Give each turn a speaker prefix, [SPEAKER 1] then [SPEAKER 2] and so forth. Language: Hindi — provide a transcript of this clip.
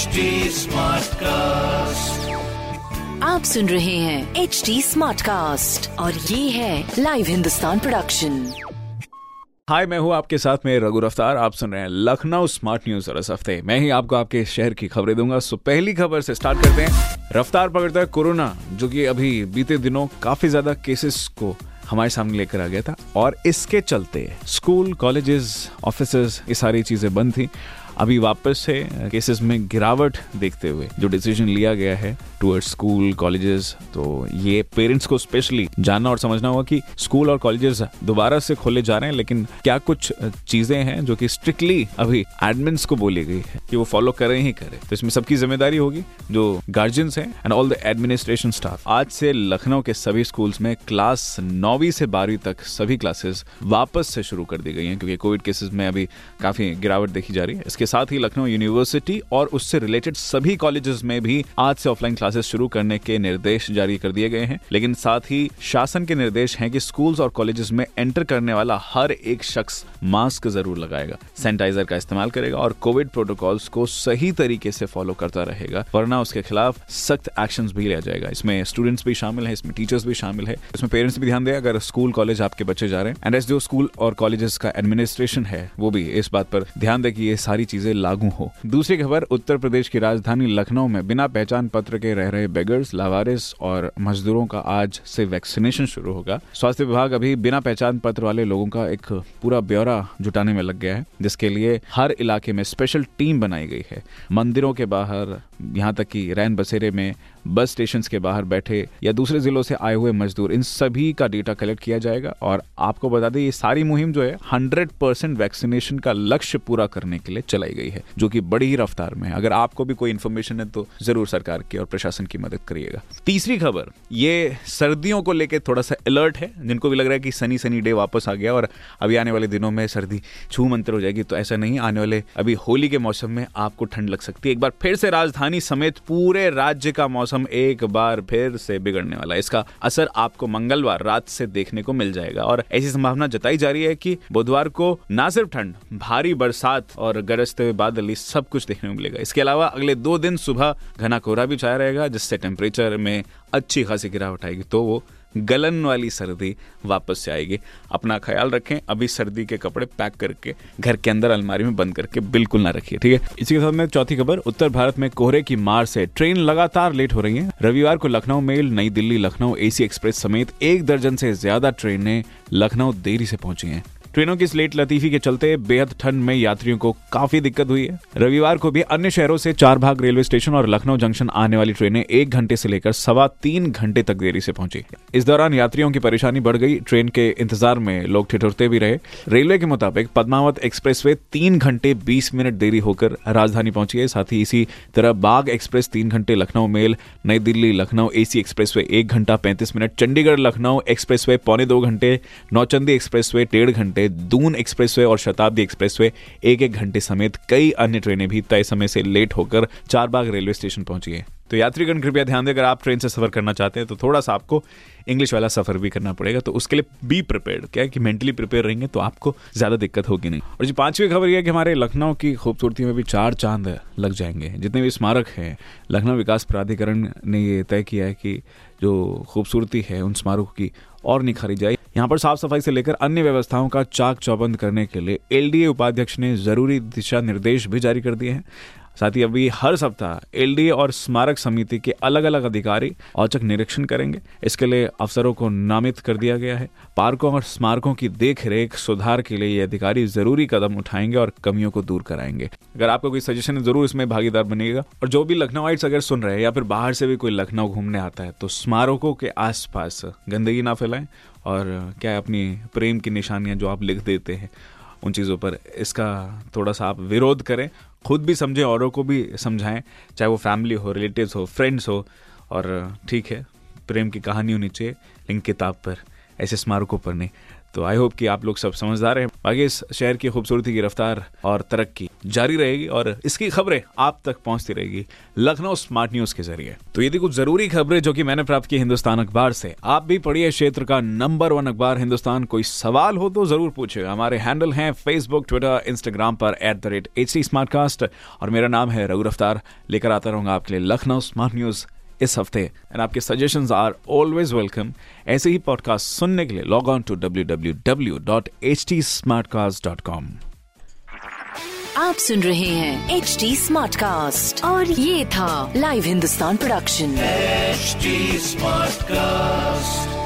[SPEAKER 1] HD कास्ट
[SPEAKER 2] आप सुन रहे हैं एच डी स्मार्ट कास्ट और ये है लाइव हिंदुस्तान प्रोडक्शन
[SPEAKER 3] हाय मैं हूँ आपके साथ में रघु रफ्तार। आप सुन रहे हैं लखनऊ स्मार्ट न्यूज़ और इस हफ़्ते मैं ही आपको आपके शहर की खबरें दूँगा। सो पहली खबर से स्टार्ट करते हैं। रफ्तार पकड़ता है कोरोना जो कि अभी बीते दिनों काफ़ी ज़्यादा केसेस को हमारे सामने लेकर आ गया था। और इसके चलते स्कूल कॉलेजेस ऑफ़िस ये सारी चीज़ें बंद थी। अभी वापस से केसेस में गिरावट देखते हुए जो डिसीज़न लिया गया है टूअर्ड स्कूल कॉलेजेस तो ये पेरेंट्स को स्पेशली जानना और समझना होगा कि स्कूल और कॉलेजेस दोबारा से खोले जा रहे हैं, लेकिन क्या कुछ चीज़ें हैं जो कि स्ट्रिक्टली अभी एडमिन्स को बोली गई है कि वो फॉलो करें ही करें। तो इसमें सबकी ज़िम्मेदारी होगी, जो गार्जियंस हैं and all the administration staff आज से लखनऊ के सभी स्कूल्स में क्लास नौवीं से बारहवीं तक सभी क्लासेस वापस से शुरू कर दी गई हैं, क्योंकि कोविड केसेस में अभी काफ़ी गिरावट देखी जा रही है। इसके साथ ही लखनऊ यूनिवर्सिटी और उससे रिलेटेड सभी कॉलेजेस में भी आज से ऑफलाइन क्लासेस शुरू करने के निर्देश जारी कर दिए गए हैं। लेकिन साथ ही शासन के निर्देश हैं कि स्कूल्स और कॉलेजेस में एंटर करने वाला हर एक शख्स मास्क ज़रूर लगाएगा, सैनिटाइजर का इस्तेमाल करेगा और कोविड प्रोटोकॉल्स को सही तरीके से फॉलो करता रहेगा, वरना उसके खिलाफ सख्त एक्शन भी लिया जाएगा। इसमें स्टूडेंट्स भी शामिल है, इसमें टीचर्स भी शामिल है। इसमें पेरेंट्स भी ध्यान दें, अगर स्कूल, कॉलेज आपके बच्चे जा रहे हैं, एंड जो स्कूल और कॉलेजेस का एडमिनिस्ट्रेशन है, वो भी इस बात पर ध्यान दे कि ये सारी चीज़ें लागू हो। दूसरी खबर, उत्तर प्रदेश की राजधानी लखनऊ में बिना पहचान पत्र के रह रहे बेगर्स लावारिस और मजदूरों का आज से वैक्सीनेशन शुरू होगा। स्वास्थ्य विभाग अभी बिना पहचान पत्र वाले लोगों का एक पूरा ब्यौरा जुटाने में लग गया है, जिसके लिए हर इलाके में स्पेशल टीम बनाई गई है। मंदिरों के बाहर, यहाँ तक कि रैन बसेरे में बस स्टेशन के बाहर बैठे या दूसरे जिलों से आए हुए मजदूर, इन सभी का डेटा कलेक्ट किया जाएगा और आपको बता दें, ये सारी मुहिम जो है हंड्रेड परसेंट वैक्सीनेशन का लक्ष्य पूरा करने के लिए चलाई गई है, जो कि बड़ी ही रफ्तार में है। अगर आपको भी कोई इन्फॉर्मेशन है तो ज़रूर सरकार की और प्रशासन की मदद करिएगा। तीसरी खबर, ये सर्दियों को लेकर थोड़ा सा अलर्ट है, जिनको भी लग रहा है कि सनी सनी डे वापस आ गया और अभी आने वाले दिनों में सर्दी छू मंत्र हो जाएगी तो ऐसा नहीं, आने वाले अभी होली के मौसम में आपको ठंड लग सकती है। एक बार फिर से राजधानी समेत पूरे राज्य का मौसम एक बार फिर से बिगड़ने वाला है। इसका असर आपको मंगलवार रात से देखने को मिल जाएगा। और ऐसी संभावना जताई जा रही है कि बुधवार को ना सिर्फ़ ठंड, भारी बरसात और गरजते हुए बादल सब कुछ देखने को मिलेगा। इसके अलावा अगले दो दिन सुबह घना कोहरा भी छाया रहेगा, जिससे टेम्परेचर में अच्छी खासी गिरावट आएगी। तो वो गलन वाली सर्दी वापस से आएगी। अपना ख्याल रखें, अभी सर्दी के कपड़े पैक करके, घर के अंदर अलमारी में बंद करके बिल्कुल ना रखिए, ठीक है? इसी के साथ में चौथी खबर, उत्तर भारत में कोहरे की मार से ट्रेन लगातार लेट हो रही है। रविवार को Lucknow mail, New Delhi Lucknow AC express समेत एक दर्जन से ज़्यादा ट्रेनें लखनऊ देरी से पहुँची हैं। ट्रेनों की स्लेट लतीफी के चलते बेहद ठंड में यात्रियों को काफ़ी दिक्कत हुई है। रविवार को भी अन्य शहरों से चार भाग रेलवे स्टेशन और लखनऊ जंक्शन आने वाली ट्रेनें एक घंटे से लेकर सवा तीन घंटे तक देरी से पहुँची। इस दौरान यात्रियों की परेशानी बढ़ गई। ट्रेन के इंतज़ार में लोग ठिठुरते भी रहे। रेलवे के मुताबिक पद्मावत एक्सप्रेस वे तीन घंटे बीस मिनट देरी होकर राजधानी पहुँची है। साथ ही इसी तरह बाग एक्सप्रेस तीन घंटे, Lucknow mail, New Delhi, Lucknow AC express एक घंटा पैंतीस minute, Chandigarh, Lucknow expressway पौने दो घंटे, नौचंदी एक्सप्रेस वे डेढ़ घंटे घंटे दून एक्सप्रेसवे और शताब्दी एक्सप्रेसवे एक एक घंटे समेत कई अन्य ट्रेनें भी तय समय से लेट होकर चारबाग रेलवे स्टेशन पहुँची है। तो यात्रीगण, कृपया ध्यान दें, अगर आप ट्रेन से सफ़र करना चाहते हैं तो थोड़ा सा आपको इंग्लिश वाला सफ़र भी करना पड़ेगा। तो उसके लिए बी प्रिपेयर क्या है कि मेंटली प्रिपेयर रहेंगे तो आपको ज़्यादा दिक्कत होगी नहीं। और जी, पांचवी खबर यह कि हमारे लखनऊ की खूबसूरती में भी चार चाँद लग जाएँगे। जितने भी स्मारक हैं, लखनऊ विकास प्राधिकरण ने ये तय किया है कि जो खूबसूरती है, उन स्मारकों की और निखारी जाए यहाँ पर साफ़ सफ़ाई से लेकर अन्य व्यवस्थाओं का चाक चौबंद करने के लिए एलडीए उपाध्यक्ष ने ज़रूरी दिशा निर्देश भी जारी कर दिए हैं। साथ ही अभी हर सप्ताह एलडीए और स्मारक समिति के अलग अलग अधिकारी औचक निरीक्षण करेंगे। इसके लिए अफसरों को नामित कर दिया गया है। पार्कों और स्मारकों की देख रेख सुधार के लिए ये अधिकारी ज़रूरी कदम उठाएँगे और कमियों को दूर कराएँगे। अगर आपको कोई सजेशन है, ज़रूर इसमें भागीदार बनेगा और जो भी लखनऊ आइट्स अगर सुन रहे हैं या फिर बाहर से भी कोई लखनऊ घूमने आता है तो स्मारकों के आसपास गंदगी ना फैलाएँ। और क्या अपनी प्रेम की निशानियाँ जो आप लिख देते हैं, उन चीज़ों पर इसका थोड़ा सा आप विरोध करें। खुद भी समझें, औरों को भी समझाएँ, चाहे वो फैमिली हो रिलेटिव्स हो फ्रेंड्स हो, और ठीक है, प्रेम की कहानी होनी चाहिए लेकिन किताब पर, ऐसे स्मारकों पर नहीं। तो आई होप कि आप लोग सब समझदार हैं। बाकी इस शहर की खूबसूरती की रफ्तार और तरक्की जारी रहेगी और इसकी खबरें आप तक पहुँचती रहेगी लखनऊ स्मार्ट न्यूज़ के ज़रिए। तो ये थी कुछ ज़रूरी खबरें जो कि मैंने प्राप्त की हिंदुस्तान अखबार से। आप भी पढ़िए क्षेत्र का नंबर वन अखबार। हिंदुस्तान कोई सवाल हो तो ज़रूर पूछे। हमारे हैंडल हैं फेसबुक ट्विटर इंस्टाग्राम पर एट द रेट एच और मेरा नाम है रघु रफ्तार। लेकर आता रहूँगा आपके लिए लखनऊ स्मार्ट न्यूज़ इस हफ़्ते। एंड आपके सजेशन आर ऑलवेज वेलकम ऐसे ही पॉडकास्ट सुनने के लिए log on to W W W dot H T smartcast dot com
[SPEAKER 2] आप सुन रहे हैं एच टी स्मार्ट कास्ट और ये था live Hindustan production
[SPEAKER 1] smart Smartcast.